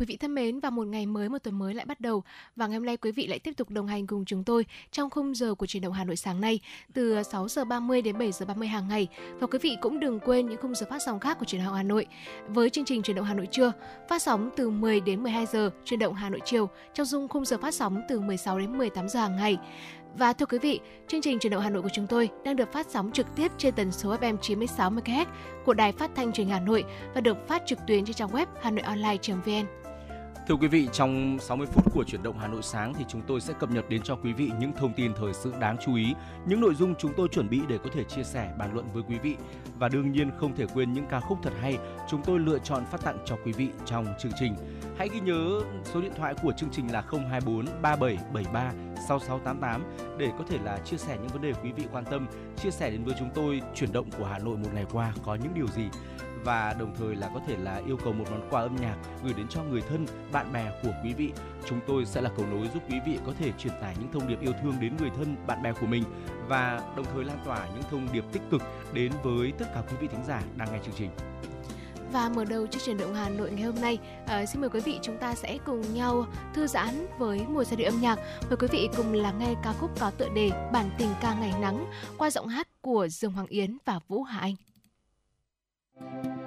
Quý vị thân mến, và một ngày mới, một tuần mới lại bắt đầu và ngày hôm nay quý vị lại tiếp tục đồng hành cùng chúng tôi trong khung giờ của truyền động Hà Nội sáng nay từ 6 giờ 30 đến 7 giờ 30 hàng ngày. Và quý vị cũng đừng quên những khung giờ phát sóng khác của truyền động Hà Nội với chương trình truyền động Hà Nội trưa phát sóng từ 10 đến 12 giờ, truyền động Hà Nội chiều trong dung khung giờ phát sóng từ 16 đến 18 giờ hàng ngày. Và thưa quý vị, chương trình truyền động Hà Nội của chúng tôi đang được phát sóng trực tiếp trên tần số FM 96 MHz của Đài Phát thanh Truyền Hà Nội và được phát trực tuyến trên trang web hanoionline.vn. Thưa quý vị, trong 60 phút của chuyển động Hà Nội sáng thì chúng tôi sẽ cập nhật đến cho quý vị những thông tin thời sự đáng chú ý, những nội dung chúng tôi chuẩn bị để có thể chia sẻ bàn luận với quý vị và đương nhiên không thể quên những ca khúc thật hay chúng tôi lựa chọn phát tặng cho quý vị trong chương trình. Hãy ghi nhớ số điện thoại của chương trình là 024 3773 6688 để có thể là chia sẻ những vấn đề quý vị quan tâm, chia sẻ đến với chúng tôi chuyển động của Hà Nội một ngày qua có những điều gì và đồng thời là có thể là yêu cầu một món quà âm nhạc gửi đến cho người thân, bạn bè của quý vị. Chúng tôi sẽ là cầu nối giúp quý vị có thể truyền tải những thông điệp yêu thương đến người thân, bạn bè của mình và đồng thời lan tỏa những thông điệp tích cực đến với tất cả quý vị thính giả đang nghe chương trình. Và mở đầu chương trình động Hà Nội ngày hôm nay, uh, xin mời quý vị chúng ta sẽ cùng nhau thư giãn với một giai điệu âm nhạc. Mời quý vị cùng lắng nghe ca khúc có tựa đề Bản tình ca ngày nắng qua giọng hát của Dương Hoàng Yến và Vũ Hà Anh ngày nắng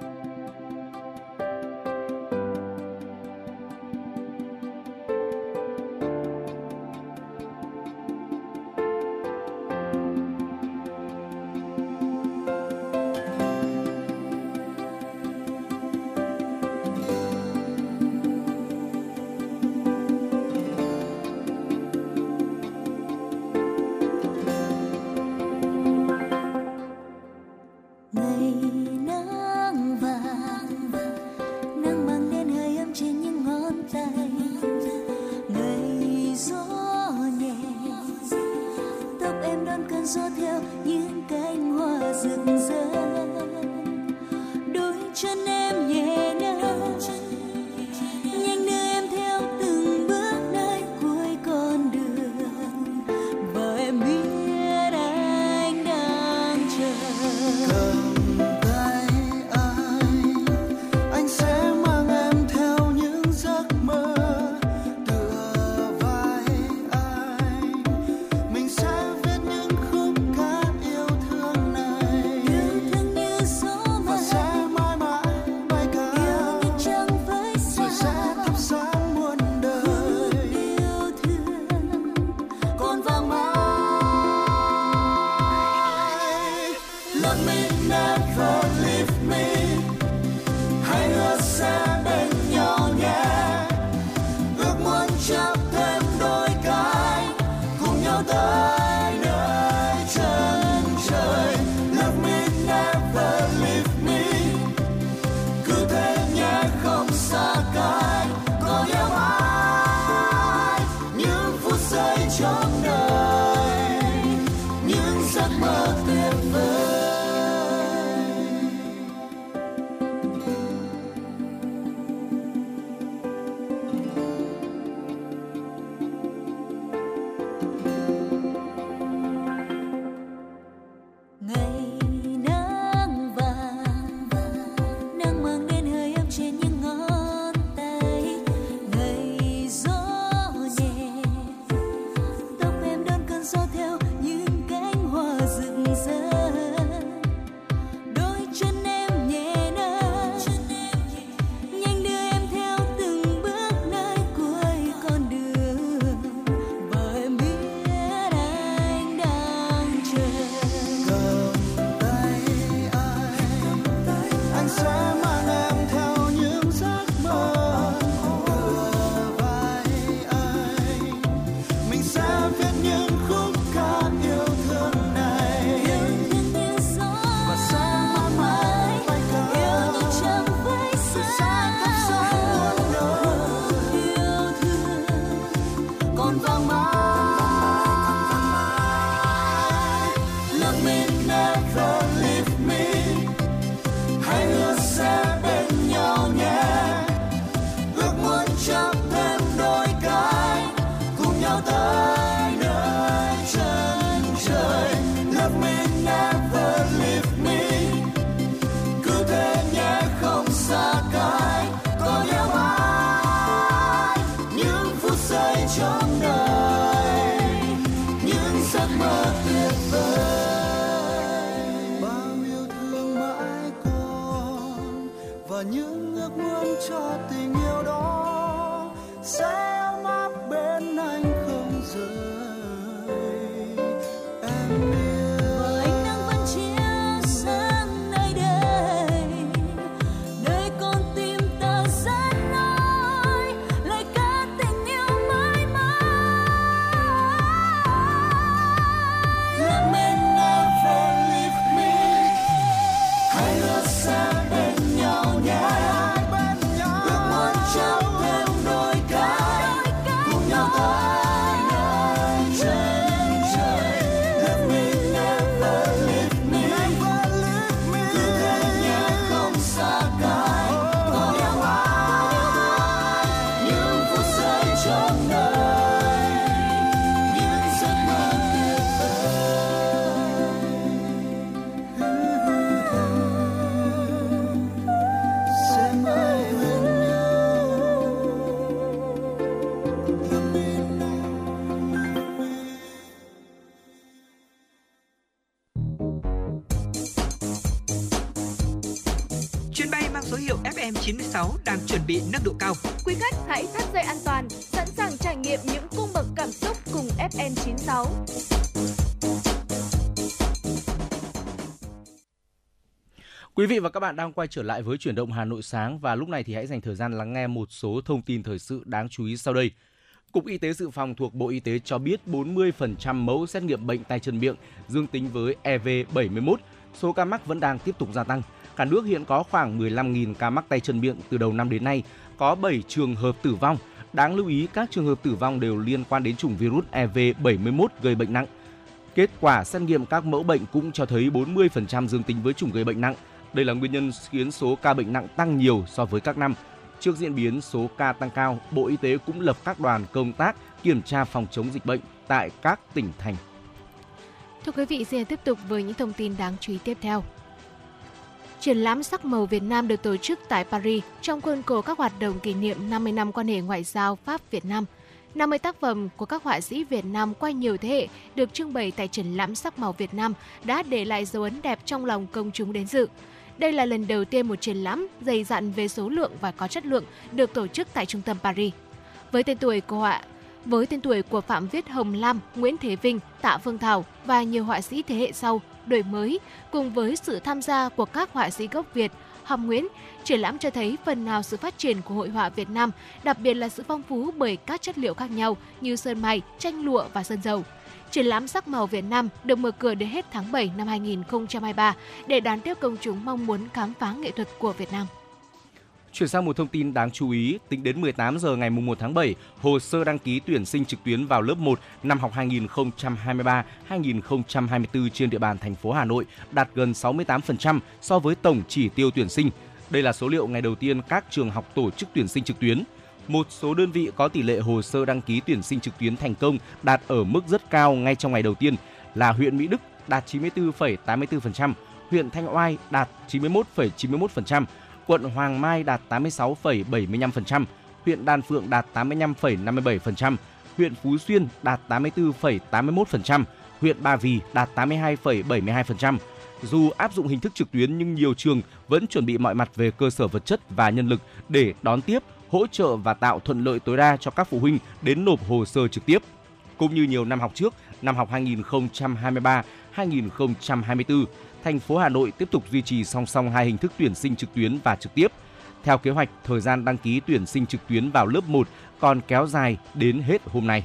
và các bạn đang quay trở lại với chuyển động Hà Nội sáng và lúc này thì hãy dành thời gian lắng nghe một số thông tin thời sự đáng chú ý sau đây. Cục Y tế Dự phòng thuộc Bộ Y tế cho biết 40% mẫu xét nghiệm bệnh tay chân miệng dương tính với EV71. Số ca mắc vẫn đang tiếp tục gia tăng. Cả nước hiện có khoảng 15.000 ca mắc tay chân miệng từ đầu năm đến nay, có 7 trường hợp tử vong. Đáng lưu ý các trường hợp tử vong đều liên quan đến chủng virus EV71 gây bệnh nặng. Kết quả xét nghiệm các mẫu bệnh cũng cho thấy 40% dương tính với chủng gây bệnh nặng. Đây là nguyên nhân khiến số ca bệnh nặng tăng nhiều so với các năm. Trước diễn biến số ca tăng cao, Bộ Y tế cũng lập các đoàn công tác kiểm tra phòng chống dịch bệnh tại các tỉnh thành. Thưa quý vị, xin tiếp tục với những thông tin đáng chú ý tiếp theo. Triển lãm sắc màu Việt Nam được tổ chức tại Paris trong khuôn khổ các hoạt động kỷ niệm 50 năm quan hệ ngoại giao Pháp-Việt Nam. 50 tác phẩm của các họa sĩ Việt Nam qua nhiều thế hệ được trưng bày tại triển lãm sắc màu Việt Nam đã để lại dấu ấn đẹp trong lòng công chúng đến dự. Đây là lần đầu tiên một triển lãm dày dặn về số lượng và có chất lượng được tổ chức tại trung tâm Paris. Với tên tuổi của họa với tên tuổi của Phạm Viết Hồng Lam, Nguyễn Thế Vinh, Tạ Phương Thảo và nhiều họa sĩ thế hệ sau đổi mới cùng với sự tham gia của các họa sĩ gốc Việt, Hồng Nguyễn, triển lãm cho thấy phần nào sự phát triển của hội họa Việt Nam, đặc biệt là sự phong phú bởi các chất liệu khác nhau như sơn mài, tranh lụa và sơn dầu. Triển lãm sắc màu Việt Nam được mở cửa đến hết tháng 7 năm 2023 để đón tiếp công chúng mong muốn khám phá nghệ thuật của Việt Nam. Chuyển sang một thông tin đáng chú ý, tính đến 18 giờ ngày 1 tháng 7, hồ sơ đăng ký tuyển sinh trực tuyến vào lớp 1 năm học 2023-2024 trên địa bàn thành phố Hà Nội đạt gần 68% so với tổng chỉ tiêu tuyển sinh. Đây là số liệu ngày đầu tiên các trường học tổ chức tuyển sinh trực tuyến. Một số đơn vị có tỷ lệ hồ sơ đăng ký tuyển sinh trực tuyến thành công đạt ở mức rất cao ngay trong ngày đầu tiên là huyện Mỹ Đức đạt 94,84%, huyện Thanh Oai đạt 91,91%, quận Hoàng Mai đạt 86,75%, huyện Đan Phượng đạt 85,57%, huyện Phú Xuyên đạt 84,81%, huyện Ba Vì đạt 82,72%. Dù áp dụng hình thức trực tuyến nhưng nhiều trường vẫn chuẩn bị mọi mặt về cơ sở vật chất và nhân lực để đón tiếp, hỗ trợ và tạo thuận lợi tối đa cho các phụ huynh đến nộp hồ sơ trực tiếp. Cũng như nhiều năm học trước, năm học 2023-2024, thành phố Hà Nội tiếp tục duy trì song song hai hình thức tuyển sinh trực tuyến và trực tiếp. Theo kế hoạch, thời gian đăng ký tuyển sinh trực tuyến vào lớp 1 còn kéo dài đến hết hôm nay.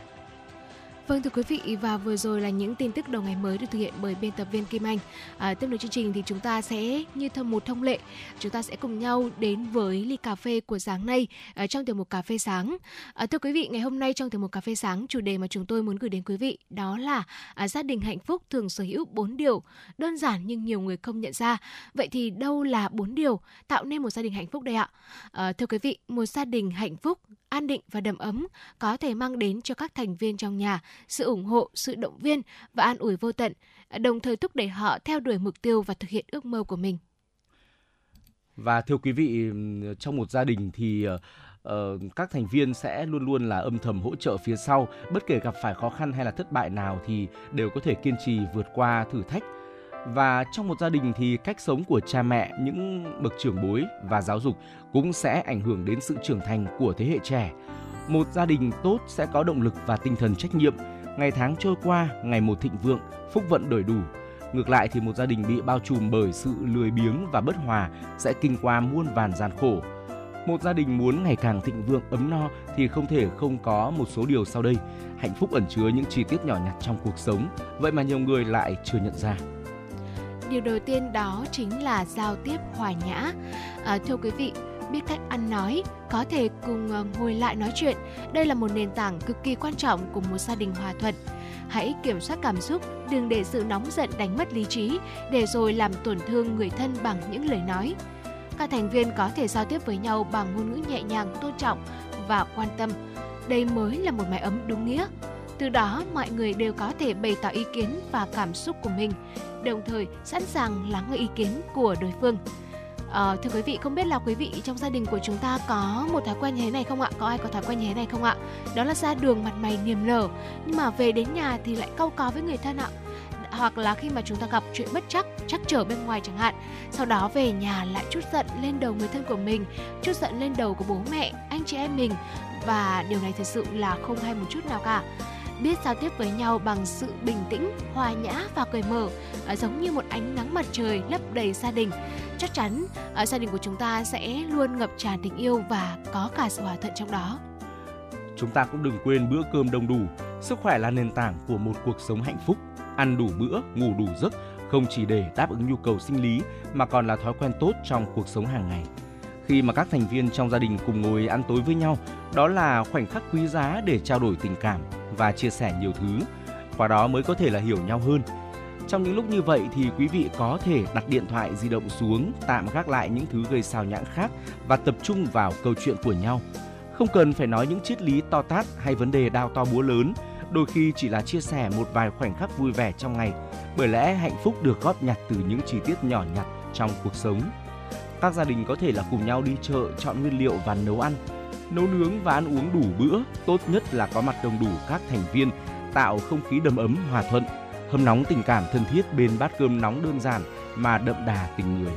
Vâng thưa quý vị và vừa rồi là những tin tức đầu ngày mới được thực hiện bởi biên tập viên Kim Anh. À, tiếp nối chương trình thì chúng ta sẽ như thâm một thông lệ, chúng ta sẽ cùng nhau đến với ly cà phê của sáng nay à, trong tiểu mục cà phê sáng. À, thưa quý vị, ngày hôm nay trong tiểu mục cà phê sáng chủ đề mà chúng tôi muốn gửi đến quý vị đó là à, gia đình hạnh phúc thường sở hữu 4 điều đơn giản nhưng nhiều người không nhận ra. Vậy thì đâu là 4 điều tạo nên một gia đình hạnh phúc đây ạ? À, thưa quý vị, một gia đình hạnh phúc an định và đầm ấm có thể mang đến cho các thành viên trong nhà sự ủng hộ, sự động viên và an ủi vô tận, đồng thời thúc đẩy họ theo đuổi mục tiêu và thực hiện ước mơ của mình. Và thưa quý vị, trong một gia đình thì uh, các thành viên sẽ luôn luôn là âm thầm hỗ trợ phía sau, bất kể gặp phải khó khăn hay là thất bại nào thì đều có thể kiên trì vượt qua thử thách. Và trong một gia đình thì cách sống của cha mẹ, những bậc trưởng bối và giáo dục cũng sẽ ảnh hưởng đến sự trưởng thành của thế hệ trẻ. Một gia đình tốt sẽ có động lực và tinh thần trách nhiệm, ngày tháng trôi qua, ngày một thịnh vượng, phúc vận đổi đủ. Ngược lại thì một gia đình bị bao trùm bởi sự lười biếng và bất hòa sẽ kinh qua muôn vàn gian khổ. Một gia đình muốn ngày càng thịnh vượng ấm no thì không thể không có một số điều sau đây. Hạnh phúc ẩn chứa những chi tiết nhỏ nhặt trong cuộc sống, vậy mà nhiều người lại chưa nhận ra. Điều đầu tiên đó chính là giao tiếp hòa nhã. À, thưa quý vị, biết cách ăn nói, có thể cùng ờ, ngồi lại nói chuyện. Đây là một nền tảng cực kỳ quan trọng của một gia đình hòa thuận. Hãy kiểm soát cảm xúc, đừng để sự nóng giận đánh mất lý trí, để rồi làm tổn thương người thân bằng những lời nói. Các thành viên có thể giao tiếp với nhau bằng ngôn ngữ nhẹ nhàng, tôn trọng và quan tâm. Đây mới là một mái ấm đúng nghĩa. Từ đó, mọi người đều có thể bày tỏ ý kiến và cảm xúc của mình, đồng thời sẵn sàng lắng nghe ý kiến của đối phương. À, thưa quý vị, không biết là quý vị trong gia đình của chúng ta có một thói quen như thế này không ạ? Có ai có thói quen như thế này không ạ? Đó là ra đường mặt mày niềm nở, nhưng mà về đến nhà thì lại cau có với người thân ạ. Hoặc là khi mà chúng ta gặp chuyện bất chắc, chắc trở bên ngoài chẳng hạn, sau đó về nhà lại chút giận lên đầu người thân của mình, chút giận lên đầu của bố mẹ, anh chị em mình và điều này thực sự là không hay một chút nào cả biết giao tiếp với nhau bằng sự bình tĩnh, hòa nhã và cởi mở, à, giống như một ánh nắng mặt trời lấp đầy gia đình. Chắc chắn à, gia đình của chúng ta sẽ luôn ngập tràn tình yêu và có cả sự hòa thuận trong đó. Chúng ta cũng đừng quên bữa cơm đông đủ. Sức khỏe là nền tảng của một cuộc sống hạnh phúc. Ăn đủ bữa, ngủ đủ giấc không chỉ để đáp ứng nhu cầu sinh lý mà còn là thói quen tốt trong cuộc sống hàng ngày. Khi mà các thành viên trong gia đình cùng ngồi ăn tối với nhau, đó là khoảnh khắc quý giá để trao đổi tình cảm và chia sẻ nhiều thứ. Qua đó mới có thể là hiểu nhau hơn. Trong những lúc như vậy thì quý vị có thể đặt điện thoại di động xuống, tạm gác lại những thứ gây sao nhãng khác và tập trung vào câu chuyện của nhau. Không cần phải nói những triết lý to tát hay vấn đề đao to búa lớn, đôi khi chỉ là chia sẻ một vài khoảnh khắc vui vẻ trong ngày, bởi lẽ hạnh phúc được góp nhặt từ những chi tiết nhỏ nhặt trong cuộc sống. Các gia đình có thể là cùng nhau đi chợ, chọn nguyên liệu và nấu ăn. Nấu nướng và ăn uống đủ bữa, tốt nhất là có mặt đông đủ các thành viên, tạo không khí đầm ấm, hòa thuận, hâm nóng tình cảm thân thiết bên bát cơm nóng đơn giản mà đậm đà tình người.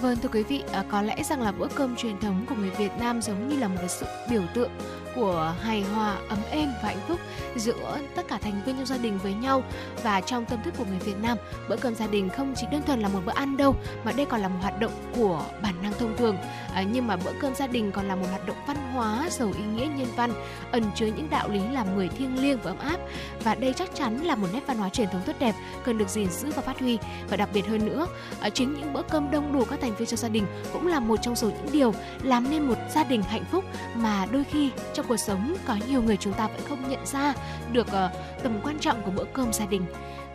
Vâng thưa quý vị, à, có lẽ rằng là bữa cơm truyền thống của người Việt Nam giống như là một cái sự biểu tượng của hài hòa, ấm êm và hạnh phúc giữa tất cả thành viên trong gia đình với nhau và trong tâm thức của người Việt Nam, bữa cơm gia đình không chỉ đơn thuần là một bữa ăn đâu mà đây còn là một hoạt động của bản năng thông thường. À, nhưng mà bữa cơm gia đình còn là một hoạt động văn hóa giàu ý nghĩa nhân văn, ẩn chứa những đạo lý làm người thiêng liêng và ấm áp và đây chắc chắn là một nét văn hóa truyền thống tốt đẹp cần được gìn giữ và phát huy và đặc biệt hơn nữa, à, chính những bữa cơm đông đủ các thành viên trong gia đình cũng là một trong số những điều làm nên một gia đình hạnh phúc mà đôi khi trong cuộc sống có nhiều người chúng ta vẫn không nhận ra được uh, tầm quan trọng của bữa cơm gia đình.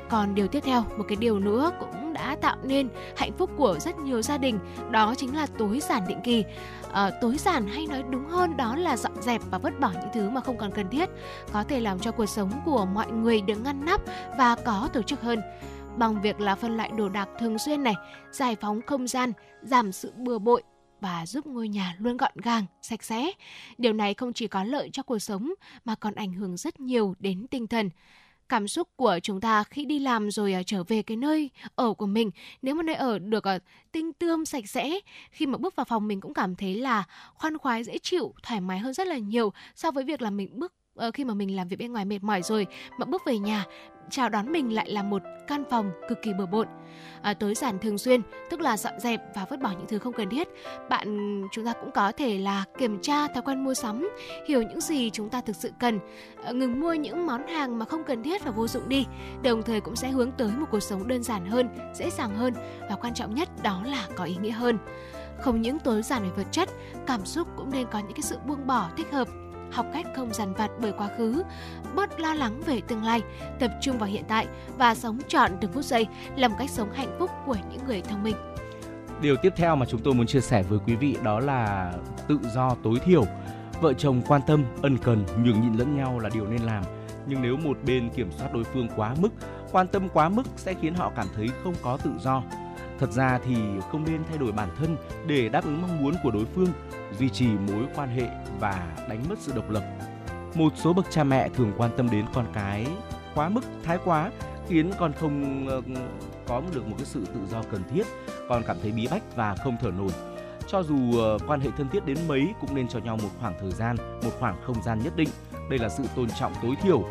Còn điều tiếp theo, một cái điều nữa cũng đã tạo nên hạnh phúc của rất nhiều gia đình, đó chính là tối giản định kỳ. À, tối giản hay nói đúng hơn đó là dọn dẹp và vứt bỏ những thứ mà không còn cần thiết, có thể làm cho cuộc sống của mọi người được ngăn nắp và có tổ chức hơn bằng việc là phân loại đồ đạc thường xuyên này, giải phóng không gian, giảm sự bừa bội và giúp ngôi nhà luôn gọn gàng, sạch sẽ. Điều này không chỉ có lợi cho cuộc sống mà còn ảnh hưởng rất nhiều đến tinh thần. Cảm xúc của chúng ta khi đi làm rồi à, trở về cái nơi ở của mình, nếu mà nơi ở được à, tinh tươm sạch sẽ, khi mà bước vào phòng mình cũng cảm thấy là khoan khoái dễ chịu, thoải mái hơn rất là nhiều so với việc là mình bước ờ, khi mà mình làm việc bên ngoài mệt mỏi rồi mà bước về nhà chào đón mình lại là một căn phòng cực kỳ bừa bộn. À, tối giản thường xuyên, tức là dọn dẹp và vứt bỏ những thứ không cần thiết. Bạn chúng ta cũng có thể là kiểm tra thói quen mua sắm, hiểu những gì chúng ta thực sự cần, à, ngừng mua những món hàng mà không cần thiết và vô dụng đi. Đồng thời cũng sẽ hướng tới một cuộc sống đơn giản hơn, dễ dàng hơn và quan trọng nhất đó là có ý nghĩa hơn. Không những tối giản về vật chất, cảm xúc cũng nên có những cái sự buông bỏ thích hợp học cách không dằn vặt bởi quá khứ, bớt lo lắng về tương lai, tập trung vào hiện tại và sống trọn từng phút giây là một cách sống hạnh phúc của những người thông minh. Điều tiếp theo mà chúng tôi muốn chia sẻ với quý vị đó là tự do tối thiểu. Vợ chồng quan tâm, ân cần, nhường nhịn lẫn nhau là điều nên làm. Nhưng nếu một bên kiểm soát đối phương quá mức, quan tâm quá mức sẽ khiến họ cảm thấy không có tự do. Thật ra thì không nên thay đổi bản thân để đáp ứng mong muốn của đối phương, duy trì mối quan hệ và đánh mất sự độc lập. Một số bậc cha mẹ thường quan tâm đến con cái quá mức, thái quá khiến con không ờ, có được một cái sự tự do cần thiết, con cảm thấy bí bách và không thở nổi. Cho dù ờ, quan hệ thân thiết đến mấy cũng nên cho nhau một khoảng thời gian, một khoảng không gian nhất định. Đây là sự tôn trọng tối thiểu.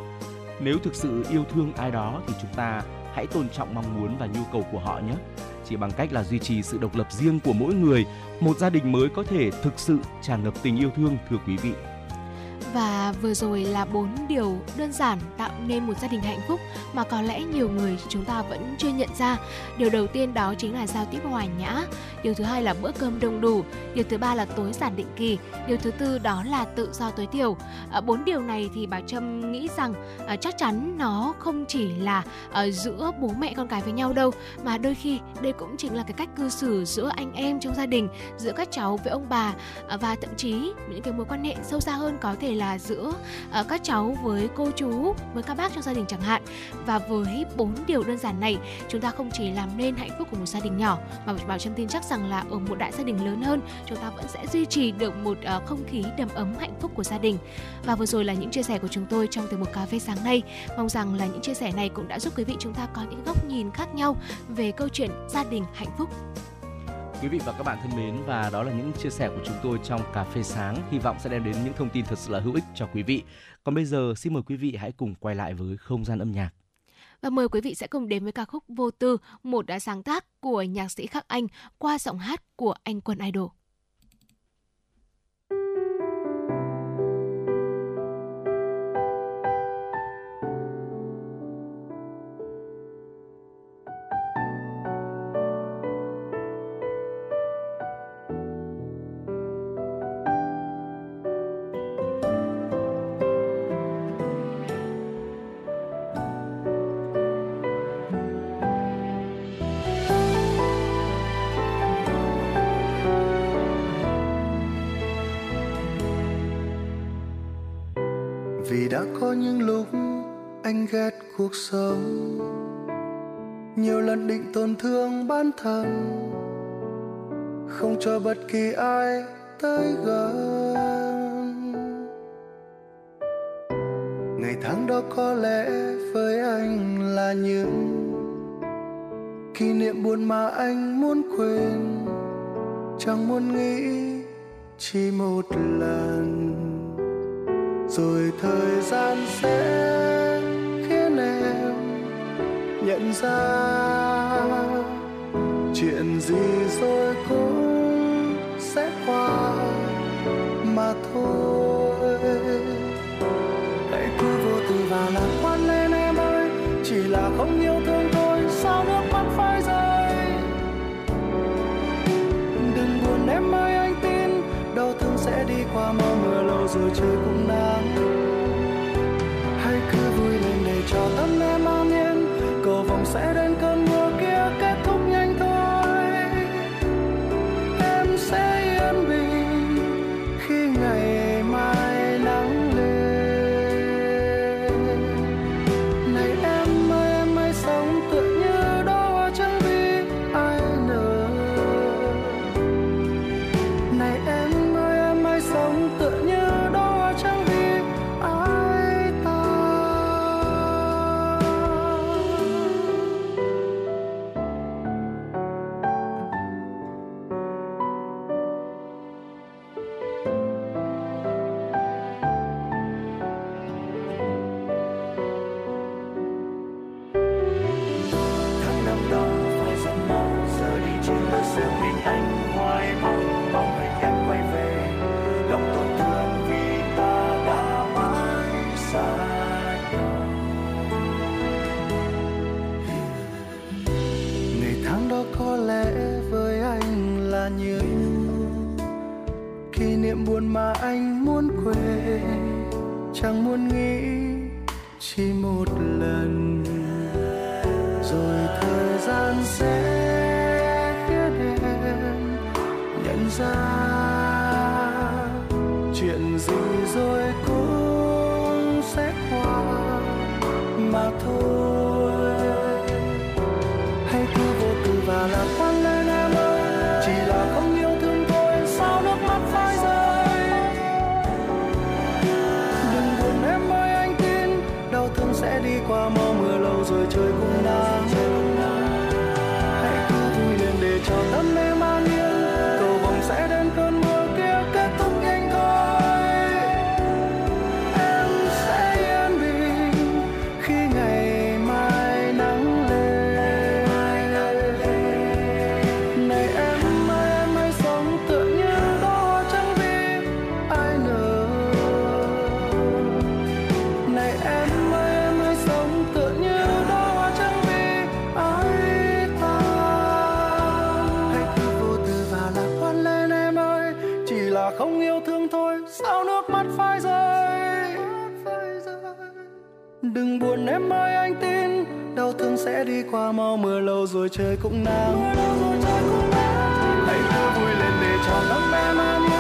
Nếu thực sự yêu thương ai đó thì chúng ta hãy tôn trọng mong muốn và nhu cầu của họ nhé. Chỉ bằng cách là duy trì sự độc lập riêng của mỗi người, một gia đình mới có thể thực sự tràn ngập tình yêu thương thưa quý vị. Và vừa rồi là bốn điều đơn giản tạo nên một gia đình hạnh phúc mà có lẽ nhiều người chúng ta vẫn chưa nhận ra. Điều đầu tiên đó chính là giao tiếp hòa nhã. Điều thứ hai là bữa cơm đông đủ. Điều thứ ba là tối giản định kỳ. Điều thứ tư đó là tự do tối thiểu. À, bốn điều này thì bà Trâm nghĩ rằng à, chắc chắn nó không chỉ là à, giữa bố mẹ con cái với nhau đâu mà đôi khi đây cũng chính là cái cách cư xử giữa anh em trong gia đình, giữa các cháu với ông bà à, và thậm chí những cái mối quan hệ sâu xa hơn có thể là giữa uh, các cháu với cô chú với các bác trong gia đình chẳng hạn. Và với bốn điều đơn giản này chúng ta không chỉ làm nên hạnh phúc của một gia đình nhỏ mà bảo trâm tin chắc rằng là ở một đại gia đình lớn hơn chúng ta vẫn sẽ duy trì được một uh, không khí đầm ấm hạnh phúc của gia đình. Và vừa rồi là những chia sẻ của chúng tôi trong từ một cà phê sáng nay. Mong rằng là những chia sẻ này cũng đã giúp quý vị chúng ta có những góc nhìn khác nhau về câu chuyện gia đình hạnh phúc. Quý vị và các bạn thân mến và đó là những chia sẻ của chúng tôi trong cà phê sáng, hy vọng sẽ đem đến những thông tin thật sự là hữu ích cho quý vị. Còn bây giờ xin mời quý vị hãy cùng quay lại với không gian âm nhạc. Và mời quý vị sẽ cùng đến với ca khúc Vô Tư, một đã sáng tác của nhạc sĩ Khắc Anh qua giọng hát của anh Quân Idol. Có những lúc anh ghét cuộc sống. Nhiều lần định tổn thương bản thân, không cho bất kỳ ai tới gần. Ngày tháng đó có lẽ với anh là những kỷ niệm buồn mà anh muốn quên. Chẳng muốn nghĩ chỉ một lần rồi thời gian sẽ khiến em nhận ra chuyện gì rồi cũng sẽ qua mà thôi. Hãy cứ vô tư và lạc quan lên em ơi, chỉ là không yêu thương thôi, sao nước mắt phải rơi? Đừng buồn em ơi, anh tin, đau thương sẽ đi qua mưa mưa lâu rồi trời cũng qua mau mưa lâu rồi trời cũng nắng. Hãy cứ vui lên để chào đón em an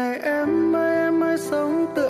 này em ơi em ơi sống tự.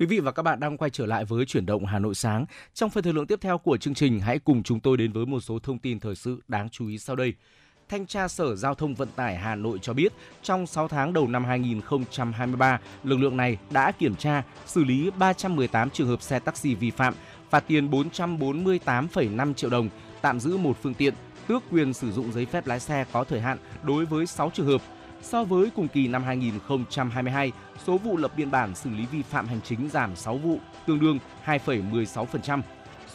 Quý vị và các bạn đang quay trở lại với chuyển động Hà Nội sáng. Trong phần thời lượng tiếp theo của chương trình, hãy cùng chúng tôi đến với một số thông tin thời sự đáng chú ý sau đây. Thanh tra Sở Giao thông Vận tải Hà Nội cho biết, trong 6 tháng đầu năm 2023, lực lượng này đã kiểm tra, xử lý 318 trường hợp xe taxi vi phạm, phạt tiền 448,5 triệu đồng, tạm giữ một phương tiện, tước quyền sử dụng giấy phép lái xe có thời hạn đối với 6 trường hợp. So với cùng kỳ năm 2022, số vụ lập biên bản xử lý vi phạm hành chính giảm 6 vụ, tương đương 2,16%.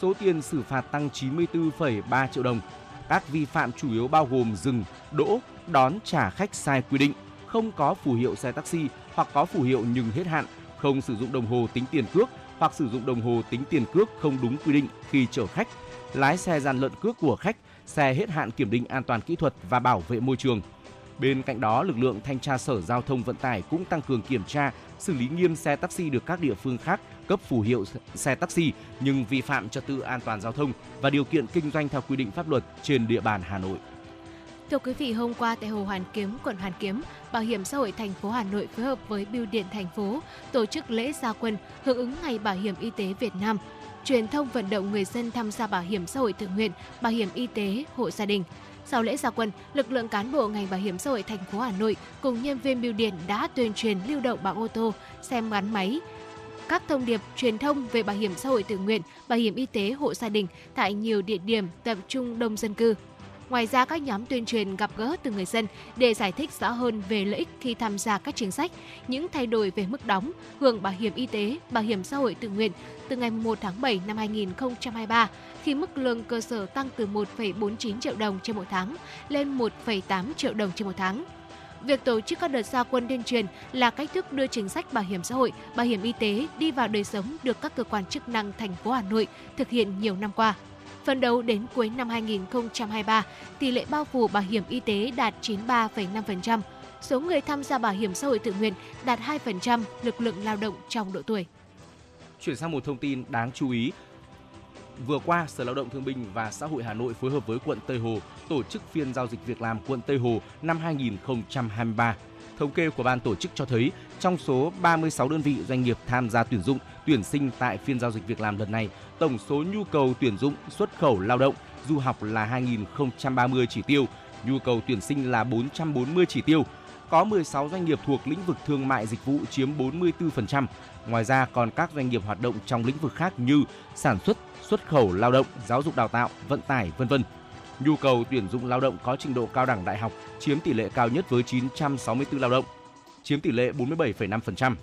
Số tiền xử phạt tăng 94,3 triệu đồng. Các vi phạm chủ yếu bao gồm dừng, đỗ, đón trả khách sai quy định, không có phù hiệu xe taxi hoặc có phù hiệu nhưng hết hạn, không sử dụng đồng hồ tính tiền cước hoặc sử dụng đồng hồ tính tiền cước không đúng quy định khi chở khách, lái xe gian lận cước của khách, xe hết hạn kiểm định an toàn kỹ thuật và bảo vệ môi trường. Bên cạnh đó, lực lượng thanh tra Sở Giao thông Vận tải cũng tăng cường kiểm tra, xử lý nghiêm xe taxi được các địa phương khác cấp phù hiệu xe taxi nhưng vi phạm trật tự an toàn giao thông và điều kiện kinh doanh theo quy định pháp luật trên địa bàn Hà Nội. Thưa quý vị, hôm qua tại Hồ Hoàn Kiếm, quận Hoàn Kiếm, Bảo hiểm xã hội thành phố Hà Nội phối hợp với Bưu điện thành phố tổ chức lễ gia quân hưởng ứng Ngày Bảo hiểm y tế Việt Nam, truyền thông vận động người dân tham gia bảo hiểm xã hội tự nguyện, bảo hiểm y tế hộ gia đình. Sau lễ gia quân, lực lượng cán bộ ngành bảo hiểm xã hội thành phố Hà Nội cùng nhân viên bưu điện đã tuyên truyền lưu động bằng ô tô, xe gắn máy, các thông điệp truyền thông về bảo hiểm xã hội tự nguyện, bảo hiểm y tế hộ gia đình tại nhiều địa điểm tập trung đông dân cư. Ngoài ra, các nhóm tuyên truyền gặp gỡ từ người dân để giải thích rõ hơn về lợi ích khi tham gia các chính sách, những thay đổi về mức đóng, hưởng bảo hiểm y tế, bảo hiểm xã hội tự nguyện từ ngày 1 tháng 7 năm 2023 khi mức lương cơ sở tăng từ 1,49 triệu đồng trên một tháng lên 1,8 triệu đồng trên một tháng. Việc tổ chức các đợt gia quân tuyên truyền là cách thức đưa chính sách bảo hiểm xã hội, bảo hiểm y tế đi vào đời sống được các cơ quan chức năng thành phố Hà Nội thực hiện nhiều năm qua. Phần đầu đến cuối năm 2023, tỷ lệ bao phủ bảo hiểm y tế đạt 93,5%, số người tham gia bảo hiểm xã hội tự nguyện đạt 2% lực lượng lao động trong độ tuổi. Chuyển sang một thông tin đáng chú ý. Vừa qua, Sở Lao động Thương binh và Xã hội Hà Nội phối hợp với quận Tây Hồ tổ chức phiên giao dịch việc làm quận Tây Hồ năm 2023. Thống kê của ban tổ chức cho thấy, trong số 36 đơn vị doanh nghiệp tham gia tuyển dụng, tuyển sinh tại phiên giao dịch việc làm lần này, tổng số nhu cầu tuyển dụng xuất khẩu lao động, du học là 2.030 chỉ tiêu, nhu cầu tuyển sinh là 440 chỉ tiêu. Có 16 doanh nghiệp thuộc lĩnh vực thương mại dịch vụ chiếm 44%. Ngoài ra còn các doanh nghiệp hoạt động trong lĩnh vực khác như sản xuất, xuất khẩu lao động, giáo dục đào tạo, vận tải, vân vân. Nhu cầu tuyển dụng lao động có trình độ cao đẳng đại học chiếm tỷ lệ cao nhất với 964 lao động, chiếm tỷ lệ 47,5%.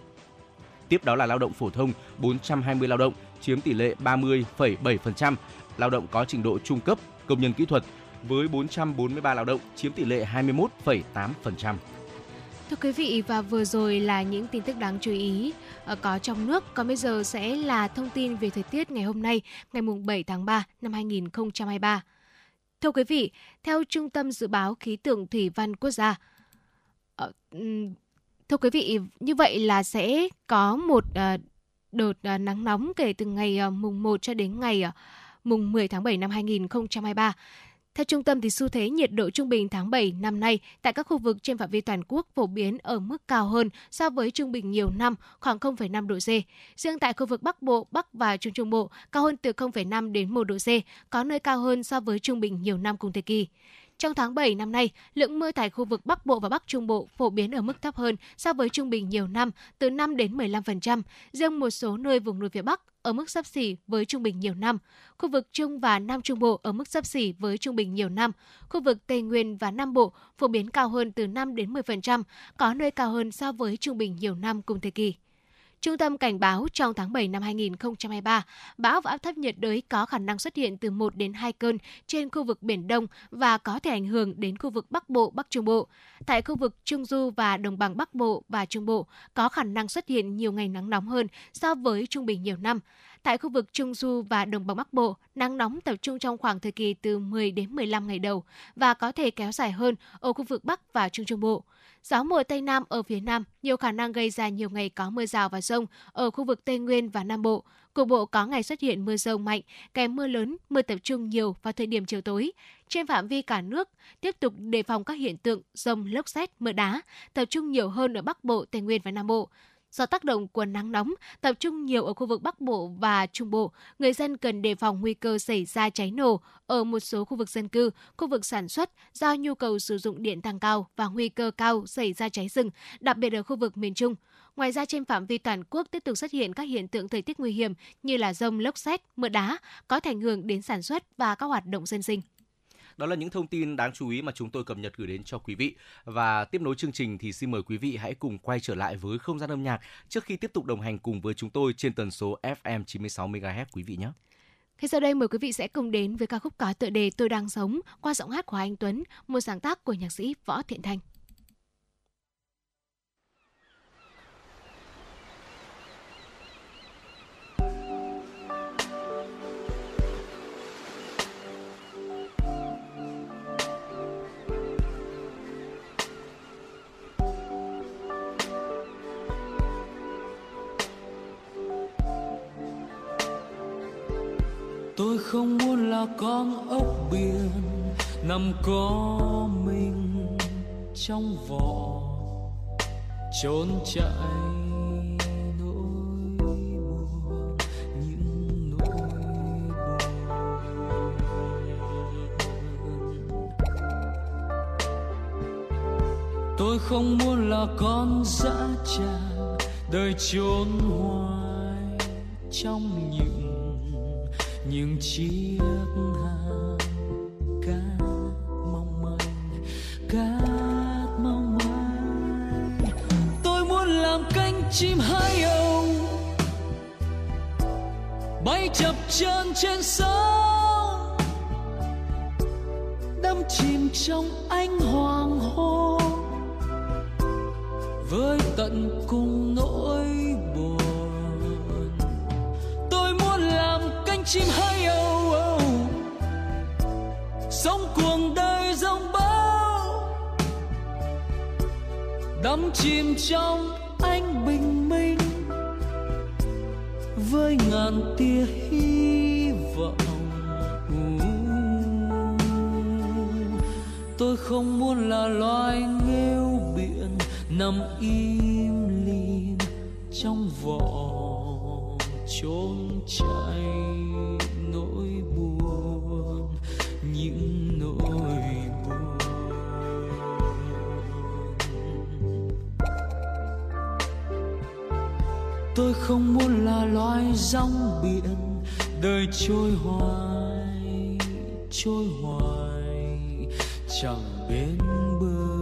Tiếp đó là lao động phổ thông 420 lao động, chiếm tỷ lệ 30,7%, lao động có trình độ trung cấp, công nhân kỹ thuật với 443 lao động, chiếm tỷ lệ 21,8%. Thưa quý vị và vừa rồi là những tin tức đáng chú ý ờ, có trong nước. Còn bây giờ sẽ là thông tin về thời tiết ngày hôm nay, ngày mùng 7 tháng 3 năm 2023. Thưa quý vị, theo Trung tâm Dự báo Khí tượng Thủy văn Quốc gia, ờ, thưa quý vị, như vậy là sẽ có một ờ, đợt ờ, nắng nóng kể từ ngày mùng 1 cho đến ngày mùng 10 tháng 7 năm 2023. Theo trung tâm thì xu thế nhiệt độ trung bình tháng 7 năm nay tại các khu vực trên phạm vi toàn quốc phổ biến ở mức cao hơn so với trung bình nhiều năm khoảng 0,5 độ C. Riêng tại khu vực Bắc Bộ, Bắc và Trung Trung Bộ cao hơn từ 0,5 đến 1 độ C, có nơi cao hơn so với trung bình nhiều năm cùng thời kỳ. Trong tháng 7 năm nay, lượng mưa tại khu vực Bắc Bộ và Bắc Trung Bộ phổ biến ở mức thấp hơn so với trung bình nhiều năm, từ 5 đến 15%. Riêng một số nơi vùng núi phía Bắc ở mức sấp xỉ với trung bình nhiều năm. Khu vực Trung và Nam Trung Bộ ở mức sấp xỉ với trung bình nhiều năm. Khu vực Tây Nguyên và Nam Bộ phổ biến cao hơn từ 5 đến 10%, có nơi cao hơn so với trung bình nhiều năm cùng thời kỳ. Trung tâm cảnh báo trong tháng 7 năm 2023, bão và áp thấp nhiệt đới có khả năng xuất hiện từ 1 đến 2 cơn trên khu vực Biển Đông và có thể ảnh hưởng đến khu vực Bắc Bộ, Bắc Trung Bộ. Tại khu vực Trung Du và Đồng bằng Bắc Bộ và Trung Bộ có khả năng xuất hiện nhiều ngày nắng nóng hơn so với trung bình nhiều năm. Tại khu vực Trung Du và Đồng bằng Bắc Bộ, nắng nóng tập trung trong khoảng thời kỳ từ 10 đến 15 ngày đầu và có thể kéo dài hơn ở khu vực Bắc và Trung Trung Bộ. Gió mùa Tây Nam ở phía Nam nhiều khả năng gây ra nhiều ngày có mưa rào và rông ở khu vực Tây Nguyên và Nam Bộ. Cục bộ có ngày xuất hiện mưa rông mạnh, kèm mưa lớn, mưa tập trung nhiều vào thời điểm chiều tối. Trên phạm vi cả nước, tiếp tục đề phòng các hiện tượng rông, lốc xét, mưa đá, tập trung nhiều hơn ở Bắc Bộ, Tây Nguyên và Nam Bộ. Do tác động của nắng nóng tập trung nhiều ở khu vực Bắc Bộ và Trung Bộ, người dân cần đề phòng nguy cơ xảy ra cháy nổ ở một số khu vực dân cư, khu vực sản xuất do nhu cầu sử dụng điện tăng cao và nguy cơ cao xảy ra cháy rừng, đặc biệt ở khu vực miền Trung. Ngoài ra trên phạm vi toàn quốc tiếp tục xuất hiện các hiện tượng thời tiết nguy hiểm như là rông, lốc xét, mưa đá có thể ảnh hưởng đến sản xuất và các hoạt động dân sinh. Đó là những thông tin đáng chú ý mà chúng tôi cập nhật gửi đến cho quý vị. Và tiếp nối chương trình thì xin mời quý vị hãy cùng quay trở lại với không gian âm nhạc trước khi tiếp tục đồng hành cùng với chúng tôi trên tần số FM 96 MHz quý vị nhé. Ngay sau đây mời quý vị sẽ cùng đến với ca khúc có tựa đề Tôi đang sống qua giọng hát của anh Tuấn, một sáng tác của nhạc sĩ Võ Thiện Thanh. Không muốn là con ốc biển nằm có mình trong vỏ, trốn chạy nỗi buồn, những nỗi buồn. Tôi không muốn là con dã tràng đời trốn hoài trong những những chiếc hàng cát mong manh, cát mong manh. Tôi muốn làm cánh chim hai âu bay chập chờn trên sóng đắm chìm trong ánh hoàng hôn, với tận cùng nỗi chim hay âu âu. Sống cuồng đời rông bão đắm chìm trong ánh bình minh. Với ngàn tia hy vọng tôi không muốn là loài nghêu biển nằm im lìm trong vỏ trốn chạy. Tôi không muốn là loài rong biển. Đời trôi hoài trôi hoài. Chẳng bên bờ.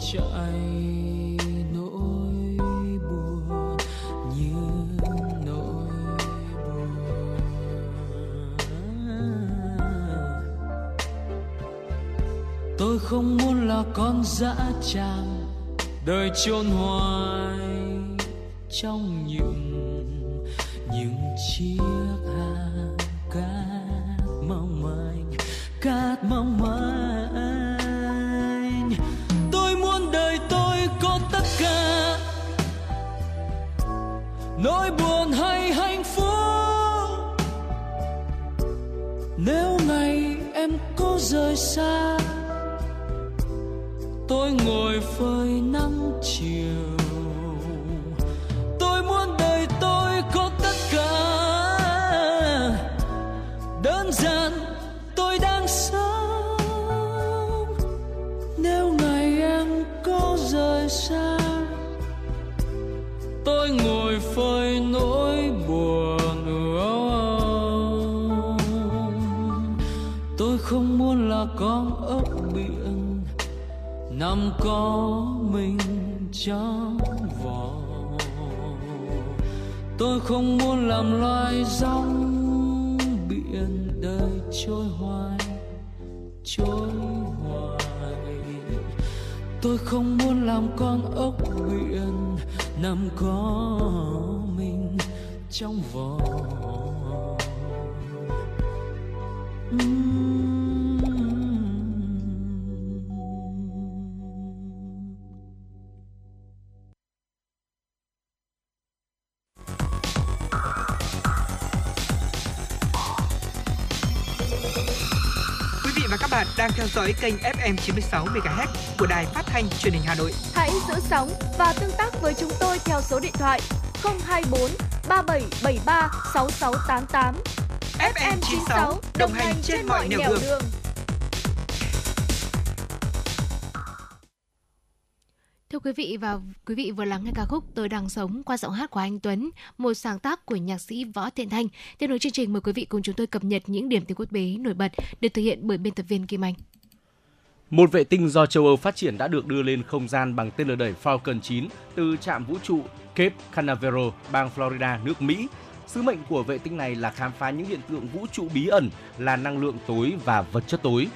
Chạy nỗi buồn như nỗi buồn. Tôi không muốn là con dã tràng đời chôn hoài trong những những chiếc hàng cát mong manh, cát mong manh. Rời xa. Tôi ngồi phơi có mình trong vỏ. Tôi không muốn làm loài rong biển đời trôi hoài trôi hoài. Tôi không muốn làm con ốc biển nằm có mình trong vỏ. Dõi kênh FM 96 MHz của đài phát thanh truyền hình Hà Nội. Hãy giữ sóng và tương tác với chúng tôi theo số điện thoại 024 3773 6688. FM 96 đồng hành trên mọi nẻo đường. Thưa quý vị và quý vị vừa lắng nghe ca khúc Tôi đang sống qua giọng hát của anh Tuấn, một sáng tác của nhạc sĩ Võ Thiện Thanh. Tiếp nối chương trình mời quý vị cùng chúng tôi cập nhật những điểm tin quốc tế nổi bật được thực hiện bởi biên tập viên Kim Anh. Một vệ tinh do châu Âu phát triển đã được đưa lên không gian bằng tên lửa đẩy Falcon 9 từ trạm vũ trụ Cape Canaveral, bang Florida, nước Mỹ. Sứ mệnh của vệ tinh này là khám phá những hiện tượng vũ trụ bí ẩn là năng lượng tối và vật chất tối.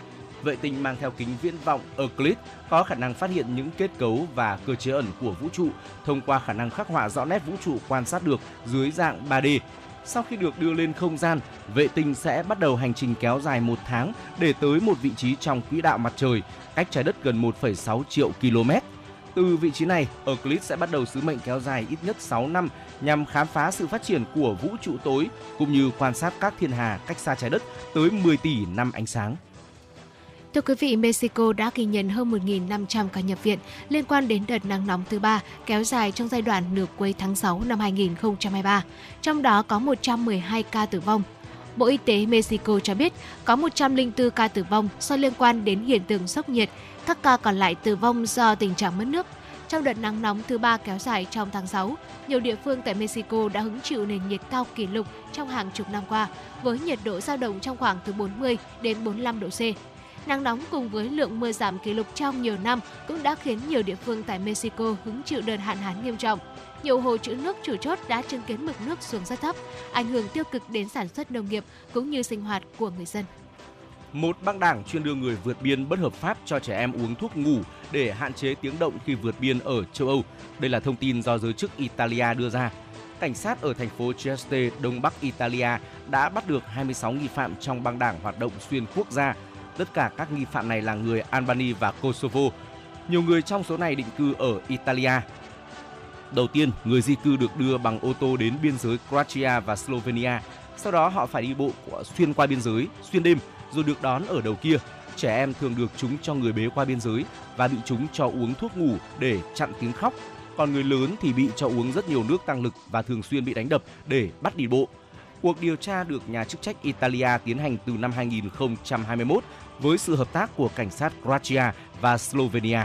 Vệ tinh mang theo kính viễn vọng Euclid có khả năng phát hiện những kết cấu và cơ chế ẩn của vũ trụ thông qua khả năng khắc họa rõ nét vũ trụ quan sát được dưới dạng 3D. Sau khi được đưa lên không gian, vệ tinh sẽ bắt đầu hành trình kéo dài một tháng để tới một vị trí trong quỹ đạo mặt trời, cách trái đất gần 1,6 triệu km. Từ vị trí này, Euclid sẽ bắt đầu sứ mệnh kéo dài ít nhất 6 năm nhằm khám phá sự phát triển của vũ trụ tối cũng như quan sát các thiên hà cách xa trái đất tới 10 tỷ năm ánh sáng. Thưa quý vị, Mexico đã ghi nhận hơn 1.500 ca nhập viện liên quan đến đợt nắng nóng thứ ba kéo dài trong giai đoạn nửa cuối tháng 6 năm 2023. Trong đó có 112 ca tử vong. Bộ Y tế Mexico cho biết có 104 ca tử vong do liên quan đến hiện tượng sốc nhiệt, các ca còn lại tử vong do tình trạng mất nước. Trong đợt nắng nóng thứ ba kéo dài trong tháng 6, nhiều địa phương tại Mexico đã hứng chịu nền nhiệt cao kỷ lục trong hàng chục năm qua, với nhiệt độ dao động trong khoảng từ 40 đến 45 độ C. Nắng nóng cùng với lượng mưa giảm kỷ lục trong nhiều năm cũng đã khiến nhiều địa phương tại Mexico hứng chịu đợt hạn hán nghiêm trọng. Nhiều hồ trữ nước chủ chốt đã chứng kiến mực nước xuống rất thấp, ảnh hưởng tiêu cực đến sản xuất nông nghiệp cũng như sinh hoạt của người dân. Một băng đảng chuyên đưa người vượt biên bất hợp pháp cho trẻ em uống thuốc ngủ để hạn chế tiếng động khi vượt biên ở châu Âu. Đây là thông tin do giới chức Italia đưa ra. Cảnh sát ở thành phố Trieste, đông bắc Italia đã bắt được 26 nghi phạm trong băng đảng hoạt động xuyên quốc gia. Tất cả các nghi phạm này là người Albania và Kosovo. Nhiều người trong số này định cư ở Italia. Đầu tiên, người di cư được đưa bằng ô tô đến biên giới Croatia và Slovenia. Sau đó họ phải đi bộ xuyên qua biên giới, xuyên đêm, rồi được đón ở đầu kia. Trẻ em thường được chúng cho người bế qua biên giới và bị chúng cho uống thuốc ngủ để chặn tiếng khóc. Còn người lớn thì bị cho uống rất nhiều nước tăng lực và thường xuyên bị đánh đập để bắt đi bộ. Cuộc điều tra được nhà chức trách Italia tiến hành từ năm 2021 với sự hợp tác của cảnh sát Croatia và Slovenia.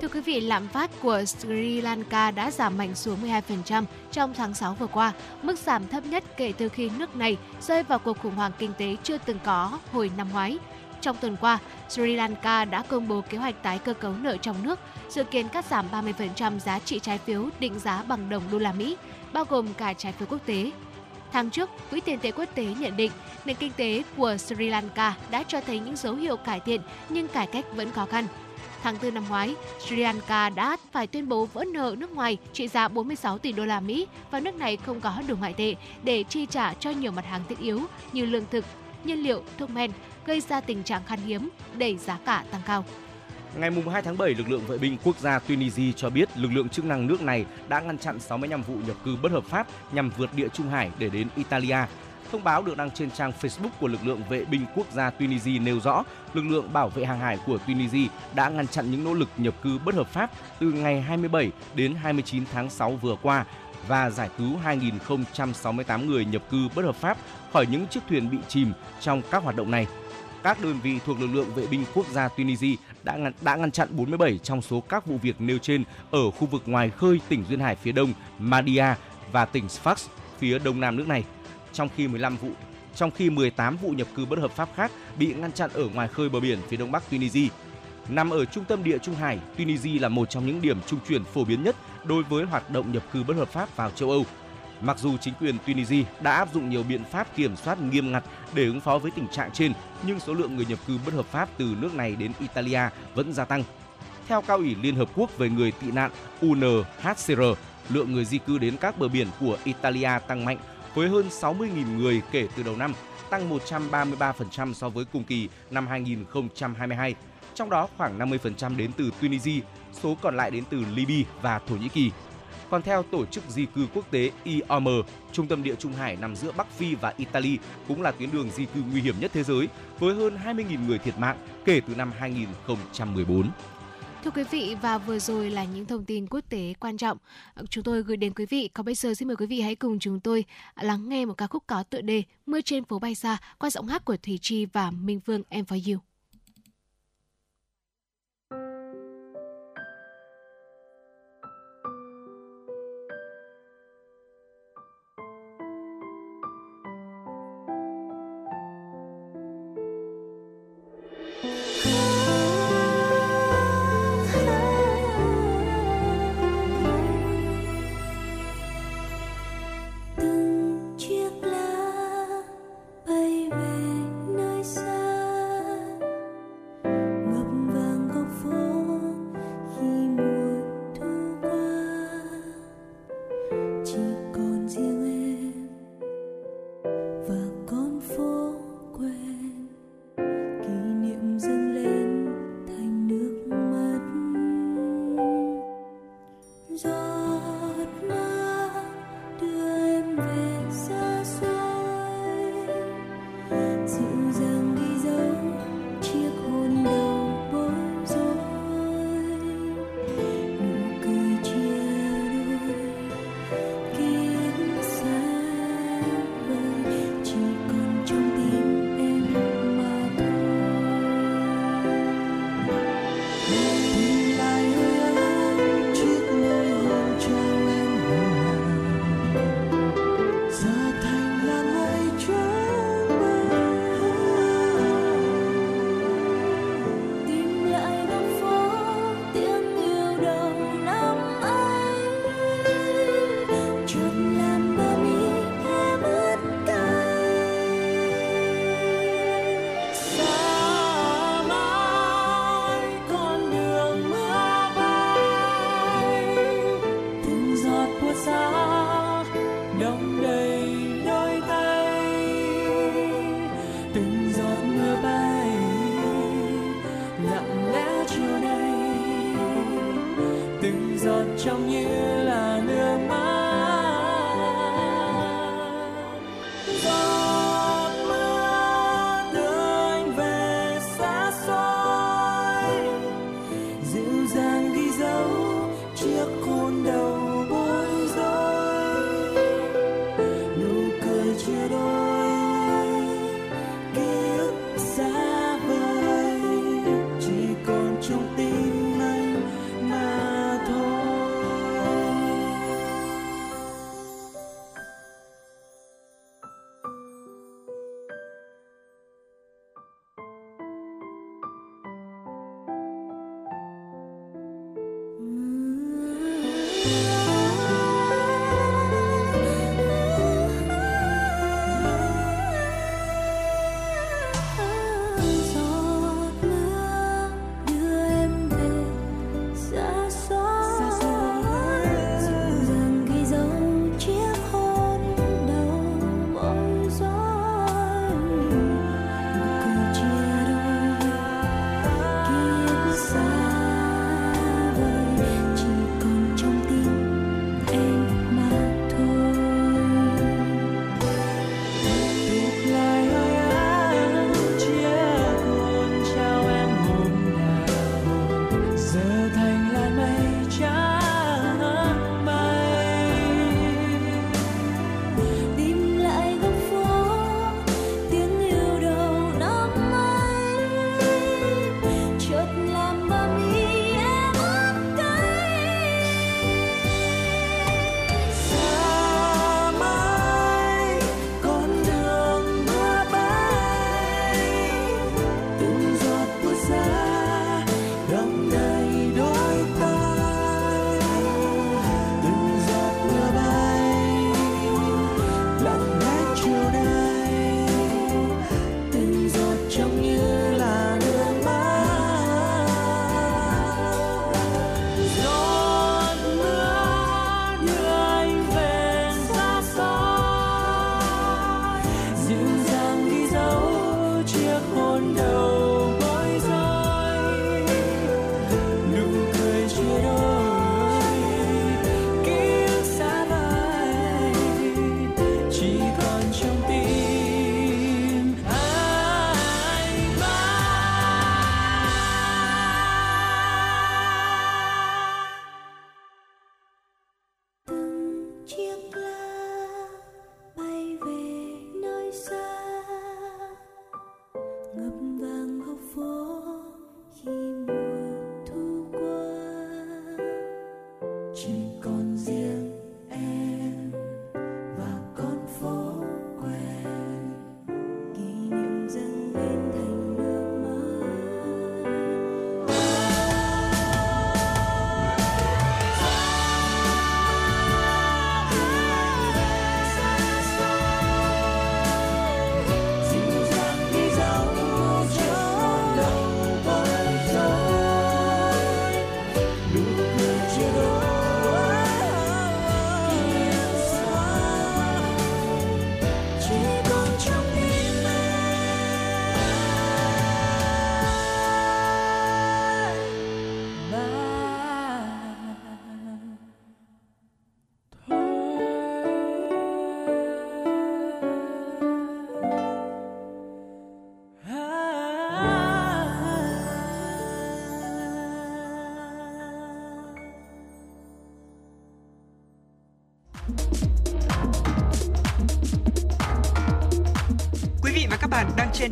Thưa quý vị, lạm phát của Sri Lanka đã giảm mạnh xuống 12% trong tháng 6 vừa qua, mức giảm thấp nhất kể từ khi nước này rơi vào cuộc khủng hoảng kinh tế chưa từng có hồi năm ngoái. Trong tuần qua, Sri Lanka đã công bố kế hoạch tái cơ cấu nợ trong nước, dự kiến cắt giảm 30% giá trị trái phiếu định giá bằng đồng đô la Mỹ, bao gồm cả trái phiếu quốc tế. Tháng trước, Quỹ tiền tệ quốc tế nhận định nền kinh tế của Sri Lanka đã cho thấy những dấu hiệu cải thiện nhưng cải cách vẫn khó khăn. Tháng 4 năm ngoái, Sri Lanka đã phải tuyên bố vỡ nợ nước ngoài trị giá 46 tỷ đô la Mỹ và nước này không có đủ ngoại tệ để chi trả cho nhiều mặt hàng thiết yếu như lương thực, nhiên liệu, thuốc men, gây ra tình trạng khan hiếm, đẩy giá cả tăng cao. Ngày 2 tháng 7, lực lượng vệ binh quốc gia Tunisia cho biết lực lượng chức năng nước này đã ngăn chặn 65 vụ nhập cư bất hợp pháp nhằm vượt địa Trung Hải để đến Italia. Thông báo được đăng trên trang Facebook của lực lượng vệ binh quốc gia Tunisia nêu rõ, lực lượng bảo vệ hàng hải của Tunisia đã ngăn chặn những nỗ lực nhập cư bất hợp pháp từ ngày 27 đến 29 tháng 6 vừa qua và giải cứu 2.068 người nhập cư bất hợp pháp khỏi những chiếc thuyền bị chìm trong các hoạt động này. Các đơn vị thuộc lực lượng vệ binh quốc gia Tunisia đã ngăn, đã ngăn chặn 47 trong số các vụ việc nêu trên ở khu vực ngoài khơi tỉnh duyên hải phía đông Madia và tỉnh Sfax phía đông nam nước này. Trong khi 15 vụ trong khi 18 vụ nhập cư bất hợp pháp khác bị ngăn chặn ở ngoài khơi bờ biển phía đông bắc Tunisia. Nằm ở trung tâm địa Trung Hải, Tunisia là một trong những điểm trung chuyển phổ biến nhất đối với hoạt động nhập cư bất hợp pháp vào châu Âu. Mặc dù chính quyền Tunisia đã áp dụng nhiều biện pháp kiểm soát nghiêm ngặt để ứng phó với tình trạng trên, nhưng số lượng người nhập cư bất hợp pháp từ nước này đến Italia vẫn gia tăng. Theo Cao ủy Liên Hợp Quốc về người tị nạn UNHCR, lượng người di cư đến các bờ biển của Italia tăng mạnh với hơn 60.000 người kể từ đầu năm, tăng 133% so với cùng kỳ năm 2022. Trong đó khoảng 50% đến từ Tunisia, số còn lại đến từ Libya và Thổ Nhĩ Kỳ. Còn theo Tổ chức Di cư Quốc tế IOM, trung tâm địa Trung Hải nằm giữa Bắc Phi và Italy cũng là tuyến đường di cư nguy hiểm nhất thế giới, với hơn 20.000 người thiệt mạng kể từ năm 2014. Thưa quý vị và vừa rồi là những thông tin quốc tế quan trọng chúng tôi gửi đến quý vị. Còn bây giờ xin mời quý vị hãy cùng chúng tôi lắng nghe một ca khúc có tựa đề Mưa trên phố bay xa qua giọng hát của Thủy Chi và Minh Vương Em for You.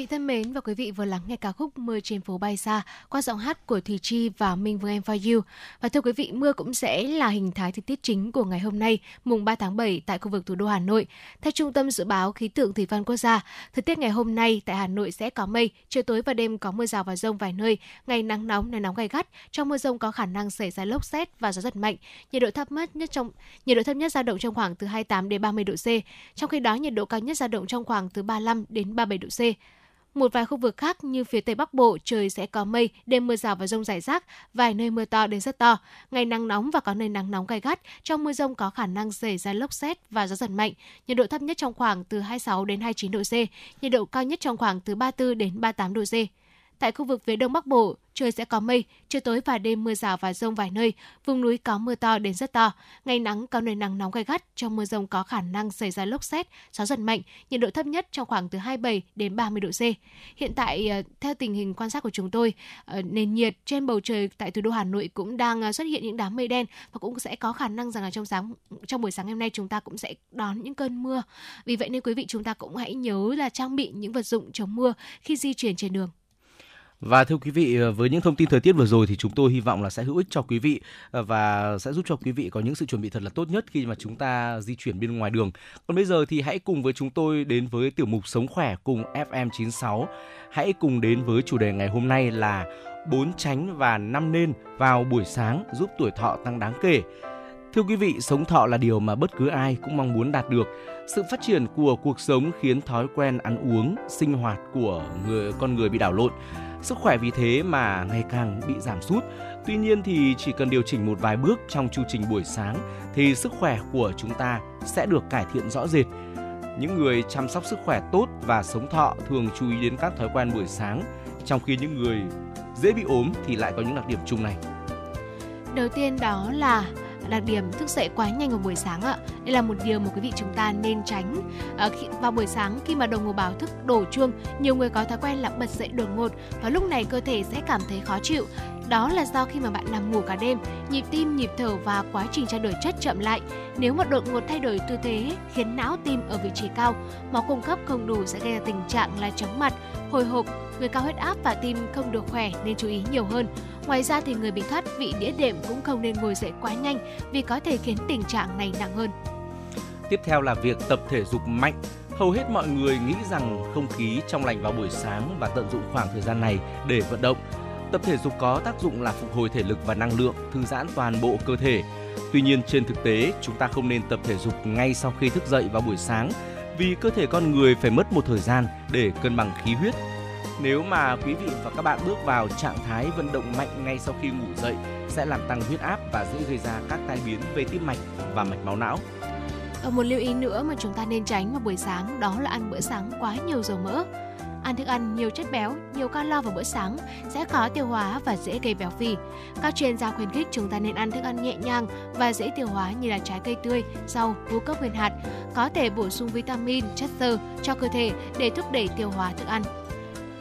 Vị thân mến và quý vị vừa lắng nghe ca khúc Mưa trên phố bay xa qua giọng hát của Thùy Chi và Minh Vương Em For You. Và thưa quý vị, mưa cũng sẽ là hình thái thời tiết chính của ngày hôm nay, mùng 3 tháng 7 tại khu vực thủ đô Hà Nội. Theo Trung tâm Dự báo Khí tượng Thủy văn Quốc gia, thời tiết ngày hôm nay tại Hà Nội sẽ có mây, chiều tối và đêm có mưa rào và rông vài nơi, ngày nắng nóng, nắng nóng gay gắt. Trong mưa rông có khả năng xảy ra lốc xét và gió giật mạnh. Nhiệt độ thấp nhất nhất trong nhiệt độ thấp nhất dao động trong khoảng từ 28 đến 30 độ C. Trong khi đó, nhiệt độ cao nhất dao động trong khoảng từ 35 đến 37 độ C. Một vài khu vực khác như phía Tây Bắc Bộ trời sẽ có mây, đêm mưa rào và rông rải rác, vài nơi mưa to đến rất to. Ngày nắng nóng và có nơi nắng nóng gai gắt, trong mưa rông có khả năng xảy ra lốc xét và gió giật mạnh. Nhiệt độ thấp nhất trong khoảng từ 26 đến 29 độ C, nhiệt độ cao nhất trong khoảng từ 34 đến 38 độ C. Tại khu vực phía Đông Bắc Bộ, trời sẽ có mây, chiều tối và đêm mưa rào và rông vài nơi, vùng núi có mưa to đến rất to. Ngày nắng có nơi nắng nóng gai gắt, trong mưa rông có khả năng xảy ra lốc xét, gió giật mạnh, nhiệt độ thấp nhất trong khoảng từ 27 đến 30 độ C. Hiện tại ờ, theo tình hình quan sát của chúng tôi, ờ, nền nhiệt trên bầu trời tại thủ đô Hà Nội cũng đang ờ, xuất hiện những đám mây đen và cũng sẽ có khả năng rằng là trong sáng trong buổi sáng ngày hôm nay chúng ta cũng sẽ đón những cơn mưa. Vì vậy nên quý vị chúng ta cũng hãy nhớ là trang bị những vật dụng chống mưa khi di chuyển trên đường. Và thưa quý vị, ờ, với những thông tin thời tiết vừa rồi thì chúng tôi hy vọng là sẽ hữu ích cho quý vị ờ, và sẽ giúp cho quý vị có những sự chuẩn bị thật là tốt nhất khi mà chúng ta di chuyển bên ngoài đường. Còn bây giờ thì hãy cùng với chúng tôi đến với tiểu mục Sống khỏe cùng FM96. Hãy cùng đến với chủ đề ngày hôm nay là bốn tránh và năm nên vào buổi sáng giúp tuổi thọ tăng đáng kể. Thưa quý vị, sống thọ là điều mà bất cứ ai cũng mong muốn đạt được. Sự phát triển của cuộc sống khiến thói quen ăn uống, sinh hoạt của người con người bị đảo lộn. Sức khỏe vì thế mà ngày càng bị giảm sút. Tuy nhiên thì chỉ cần điều chỉnh một vài bước trong chu trình buổi sáng thì sức khỏe của chúng ta sẽ được cải thiện rõ rệt. Những người chăm sóc sức khỏe tốt và sống thọ thường chú ý đến các thói quen buổi sáng, trong khi những người dễ bị ốm thì lại có những đặc điểm chung này. Đầu tiên đó là đặc điểm thức dậy quá nhanh vào buổi sáng ạ. Đây là một điều mà quý vị chúng ta nên tránh. À, khi, vào buổi sáng khi mà đồng hồ báo thức đổ chuông, nhiều người có thói quen là bật dậy đột ngột và lúc này cơ thể sẽ cảm thấy khó chịu. Đó là do khi mà bạn nằm ngủ cả đêm, nhịp tim, nhịp thở và quá trình trao đổi chất chậm lại. Nếu mà đột ngột thay đổi tư thế khiến não tim ở vị trí cao, máu cung cấp không đủ sẽ gây ra tình trạng là chóng mặt, hồi hộp, người cao huyết áp và tim không được khỏe nên chú ý nhiều hơn. Ngoài ra thì người bị thoát vị đĩa đệm cũng không nên ngồi dậy quá nhanh vì có thể khiến tình trạng này nặng hơn. Tiếp theo là việc tập thể dục mạnh. Hầu hết mọi người nghĩ rằng không khí trong lành vào buổi sáng và tận dụng khoảng thời gian này để vận động. Tập thể dục có tác dụng là phục hồi thể lực và năng lượng, thư giãn toàn bộ cơ thể. Tuy nhiên trên thực tế, chúng ta không nên tập thể dục ngay sau khi thức dậy vào buổi sáng vì cơ thể con người phải mất một thời gian để cân bằng khí huyết. Nếu mà quý vị và các bạn bước vào trạng thái vận động mạnh ngay sau khi ngủ dậy sẽ làm tăng huyết áp và dễ gây ra các tai biến về tim mạch và mạch máu não. Ở một lưu ý nữa mà chúng ta nên tránh vào buổi sáng đó là ăn bữa sáng quá nhiều dầu mỡ. Ăn thức ăn nhiều chất béo, nhiều calo vào bữa sáng sẽ khó tiêu hóa và dễ gây béo phì. Các chuyên gia khuyến khích chúng ta nên ăn thức ăn nhẹ nhàng và dễ tiêu hóa như là trái cây tươi, rau, ngũ cốc nguyên hạt, có thể bổ sung vitamin, chất xơ cho cơ thể để thúc đẩy tiêu hóa thức ăn.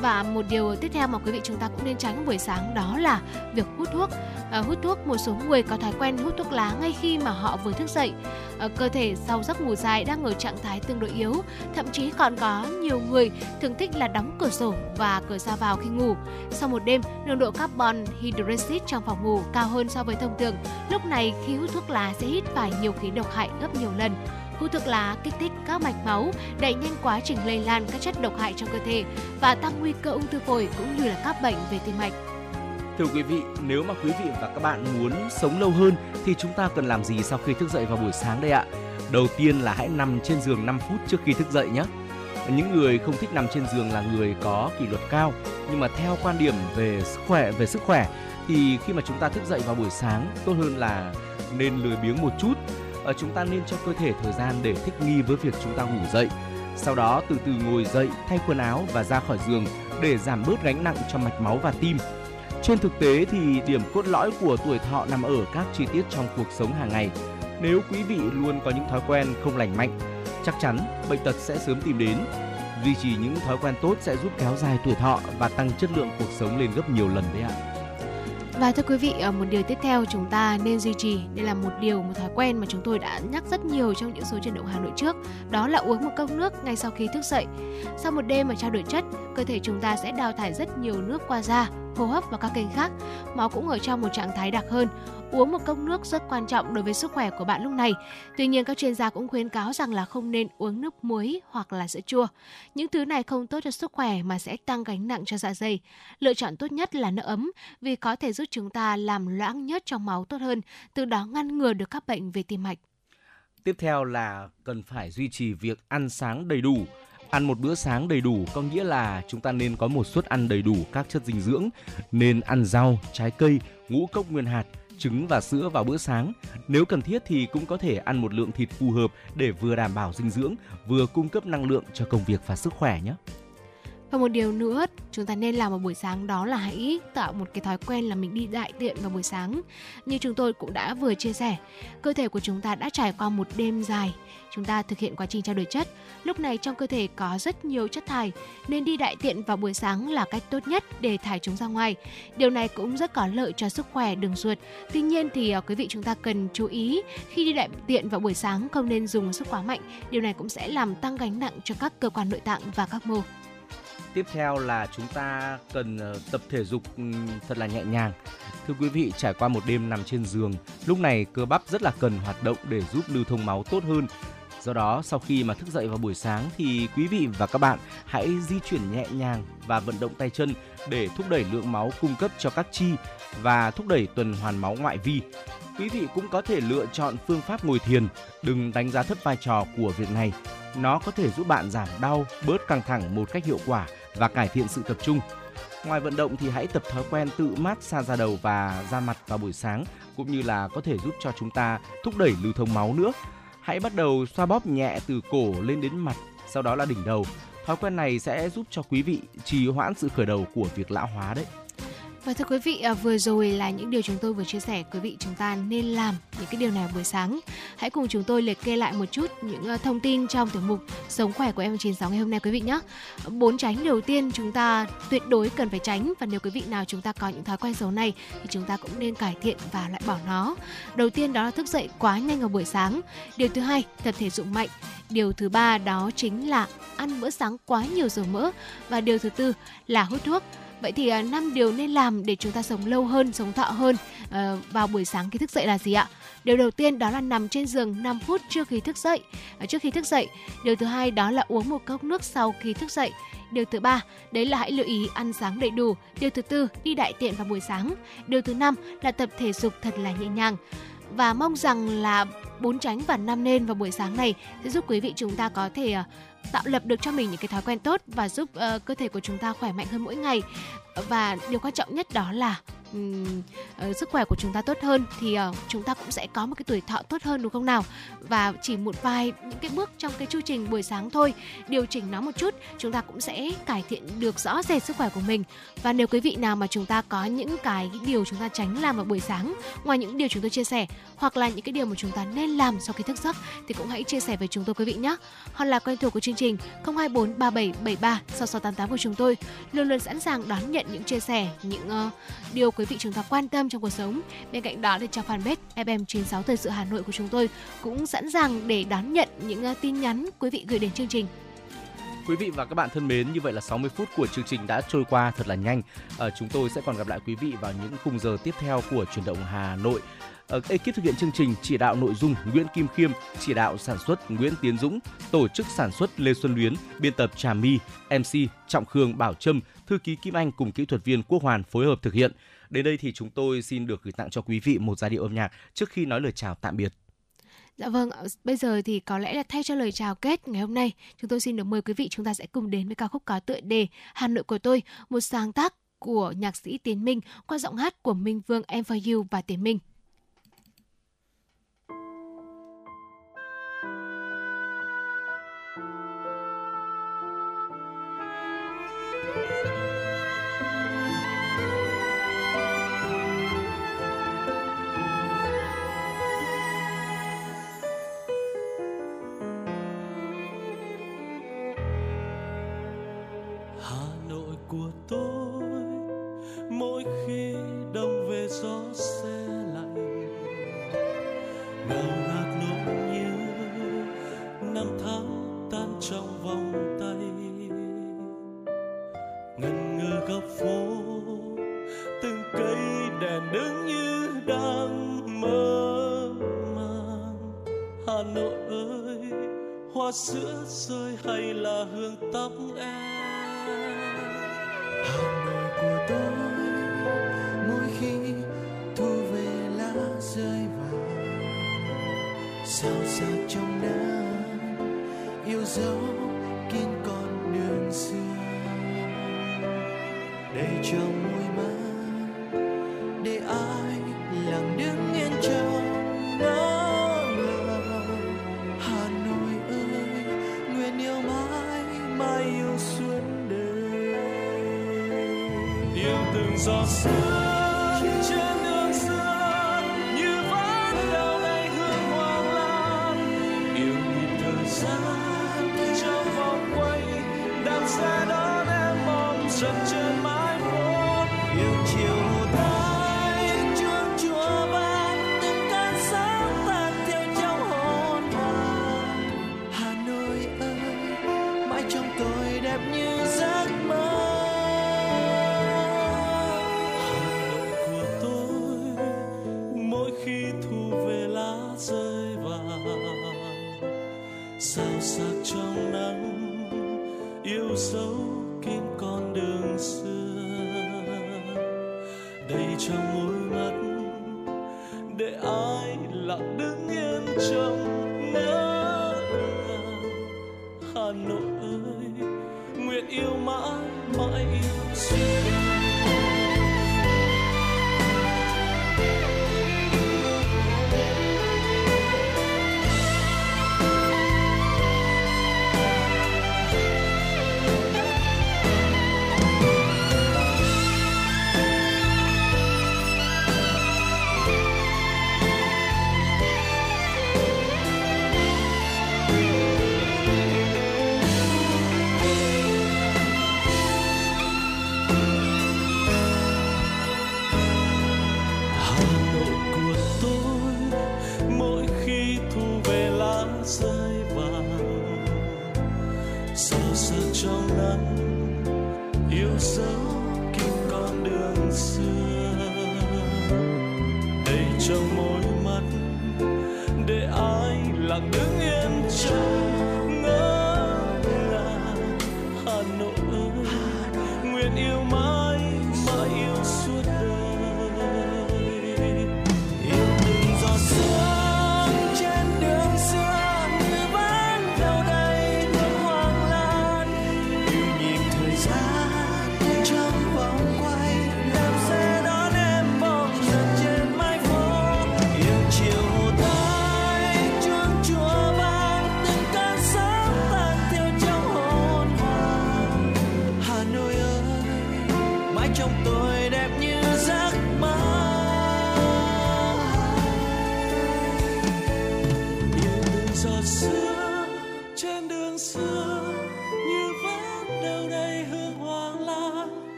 Và một điều tiếp theo mà quý vị chúng ta cũng nên tránh buổi sáng đó là việc hút thuốc. À, hút thuốc một số người có thói quen hút thuốc lá ngay khi mà họ vừa thức dậy. À, cơ thể sau giấc ngủ dài đang ở trạng thái tương đối yếu, thậm chí còn có nhiều người thường thích là đóng cửa sổ và cửa ra vào khi ngủ. Sau một đêm, nồng độ carbon hydroxide trong phòng ngủ cao hơn so với thông thường. Lúc này khi hút thuốc lá sẽ hít phải nhiều khí độc hại gấp nhiều lần. Hút thuốc lá kích thích các mạch máu, đẩy nhanh quá trình lây lan các chất độc hại trong cơ thể và tăng nguy cơ ung thư phổi cũng như là các bệnh về tim mạch. Thưa quý vị, nếu mà quý vị và các bạn muốn sống lâu hơn thì chúng ta cần làm gì sau khi thức dậy vào buổi sáng đây ạ? Đầu tiên là hãy nằm trên giường 5 phút trước khi thức dậy nhé. Những người không thích nằm trên giường là người có kỷ luật cao, nhưng mà theo quan điểm về sức khỏe về sức khỏe thì khi mà chúng ta thức dậy vào buổi sáng tốt hơn là nên lười biếng một chút. Ờ, chúng ta nên cho cơ thể thời gian để thích nghi với việc chúng ta ngủ dậy. Sau đó từ từ ngồi dậy, thay quần áo và ra khỏi giường để giảm bớt gánh nặng cho mạch máu và tim Trên thực tế thì điểm cốt lõi của tuổi thọ nằm ở các chi tiết trong cuộc sống hàng ngày. Nếu quý vị luôn có những thói quen không lành mạnh, chắc chắn bệnh tật sẽ sớm tìm đến. Duy trì những thói quen tốt sẽ giúp kéo dài tuổi thọ và tăng chất lượng cuộc sống lên gấp nhiều lần đấy ạ. Và thưa quý vị, ờ, một điều tiếp theo chúng ta nên duy trì, đây là một điều, một thói quen mà chúng tôi đã nhắc rất nhiều trong những số chuyển động Hà Nội trước, đó là uống một cốc nước ngay sau khi thức dậy. Sau một đêm mà trao đổi chất, cơ thể chúng ta sẽ đào thải rất nhiều nước qua da, hô hấp và các kênh khác. Máu cũng ở trong một trạng thái đặc hơn. Uống một cốc nước rất quan trọng đối với sức khỏe của bạn lúc này. Tuy nhiên các chuyên gia cũng khuyến cáo rằng là không nên uống nước muối hoặc là sữa chua. Những thứ này không tốt cho sức khỏe mà sẽ tăng gánh nặng cho dạ dày. Lựa chọn tốt nhất là nước ấm vì có thể giúp chúng ta làm loãng nhớt trong máu tốt hơn, từ đó ngăn ngừa được các bệnh về tim mạch. Tiếp theo là cần phải duy trì việc ăn sáng đầy đủ. Ăn một bữa sáng đầy đủ có nghĩa là chúng ta nên có một suất ăn đầy đủ các chất dinh dưỡng, nên ăn rau, trái cây, ngũ cốc nguyên hạt, trứng và sữa vào bữa sáng. Nếu cần thiết thì cũng có thể ăn một lượng thịt phù hợp để vừa đảm bảo dinh dưỡng, vừa cung cấp năng lượng cho công việc và sức khỏe nhé. Và một điều nữa chúng ta nên làm vào buổi sáng đó là hãy tạo một cái thói quen là mình đi đại tiện vào buổi sáng. Như chúng tôi cũng đã vừa chia sẻ, cơ thể của chúng ta đã trải qua một đêm dài. Chúng ta thực hiện quá trình trao đổi chất. Lúc này trong cơ thể có rất nhiều chất thải nên đi đại tiện vào buổi sáng là cách tốt nhất để thải chúng ra ngoài. Điều này cũng rất có lợi cho sức khỏe đường ruột. Tuy nhiên thì ờ, quý vị chúng ta cần chú ý khi đi đại tiện vào buổi sáng không nên dùng sức quá mạnh. Điều này cũng sẽ làm tăng gánh nặng cho các cơ quan nội tạng và các mô. Tiếp theo là chúng ta cần ờ, tập thể dục ừ, thật là nhẹ nhàng. Thưa quý vị, trải qua một đêm nằm trên giường, lúc này cơ bắp rất là cần hoạt động để giúp lưu thông máu tốt hơn. Do đó, sau khi mà thức dậy vào buổi sáng thì quý vị và các bạn hãy di chuyển nhẹ nhàng và vận động tay chân để thúc đẩy lượng máu cung cấp cho các chi và thúc đẩy tuần hoàn máu ngoại vi. Quý vị cũng có thể lựa chọn phương pháp ngồi thiền, đừng đánh giá thấp vai trò của việc này. Nó có thể giúp bạn giảm đau, bớt căng thẳng một cách hiệu quả và cải thiện sự tập trung. Ngoài vận động thì hãy tập thói quen tự mát xa da đầu và da mặt vào buổi sáng cũng như là có thể giúp cho chúng ta thúc đẩy lưu thông máu nữa. Hãy bắt đầu xoa bóp nhẹ từ cổ lên đến mặt, sau đó là đỉnh đầu. Thói quen này sẽ giúp cho quý vị trì hoãn sự khởi đầu của việc lão hóa đấy. Và thưa quý vị, à, vừa rồi là những điều chúng tôi vừa chia sẻ quý vị chúng ta nên làm những cái điều này buổi sáng. Hãy cùng chúng tôi liệt kê lại một chút những ờ, thông tin trong tiểu mục Sống khỏe của em 96 ngày hôm nay quý vị nhé. Bốn tránh đầu tiên chúng ta tuyệt đối cần phải tránh và nếu quý vị nào chúng ta có những thói quen xấu này thì chúng ta cũng nên cải thiện và loại bỏ nó. Đầu tiên đó là thức dậy quá nhanh vào buổi sáng. Điều thứ hai, tập thể dục mạnh. Điều thứ ba đó chính là ăn bữa sáng quá nhiều dầu mỡ và điều thứ tư là hút thuốc. Vậy thì à, năm điều nên làm để chúng ta sống lâu hơn, sống thọ hơn ờ, vào buổi sáng khi thức dậy là gì ạ? Điều đầu tiên đó là nằm trên giường 5 phút trước khi thức dậy. À, trước khi thức dậy. Điều thứ hai đó là uống một cốc nước sau khi thức dậy. Điều thứ ba, đấy là hãy lưu ý ăn sáng đầy đủ. Điều thứ tư, đi đại tiện vào buổi sáng. Điều thứ năm là tập thể dục thật là nhẹ nhàng và mong rằng là bốn tránh và năm nên vào buổi sáng này sẽ giúp quý vị chúng ta có thể à, tạo lập được cho mình những cái thói quen tốt và giúp uh, cơ thể của chúng ta khỏe mạnh hơn mỗi ngày. Và điều quan trọng nhất đó là Ờ, sức khỏe của chúng ta tốt hơn thì ờ, chúng ta cũng sẽ có một cái tuổi thọ tốt hơn đúng không nào? Và chỉ một vài những cái bước trong cái chu trình buổi sáng thôi điều chỉnh nó một chút chúng ta cũng sẽ cải thiện được rõ rệt sức khỏe của mình. Và nếu quý vị nào mà chúng ta có những cái điều chúng ta tránh làm vào buổi sáng ngoài những điều chúng tôi chia sẻ hoặc là những cái điều mà chúng ta nên làm sau khi thức giấc thì cũng hãy chia sẻ với chúng tôi quý vị nhé. Hoặc là quen thuộc của chương trình 024 3773 6688 của chúng tôi luôn luôn sẵn sàng đón nhận những chia sẻ những uh, điều quý vị chúng ta quan tâm trong cuộc sống bên cạnh đó thì trang fanpage FM 96 thời sự Hà Nội của chúng tôi cũng sẵn sàng để đón nhận những ờ, tin nhắn quý vị gửi đến chương trình Quý vị và các bạn thân mến, như vậy là 60 phút của chương trình đã trôi qua thật là nhanh. À, chúng tôi sẽ còn gặp lại quý vị vào những khung giờ tiếp theo của chuyển động Hà Nội. À, ekip thực hiện chương trình chỉ đạo nội dung Nguyễn Kim Khiêm, chỉ đạo sản xuất Nguyễn Tiến Dũng, tổ chức sản xuất Lê Xuân Luyến, biên tập Trà My, MC Trọng Khương Bảo Trâm, thư ký Kim Anh cùng kỹ thuật viên Quốc Hoàn phối hợp thực hiện. Đến đây thì chúng tôi xin được gửi tặng cho quý vị một giai điệu âm nhạc trước khi nói lời chào tạm biệt. Dạ vâng, ờ, bây giờ thì có lẽ là thay cho lời chào kết ngày hôm nay, chúng tôi xin được mời quý vị chúng ta sẽ cùng đến với ca khúc có tựa đề Hà Nội của tôi, một sáng tác của nhạc sĩ Tiến Minh qua giọng hát của Minh Vương Em For You và Tiến Minh.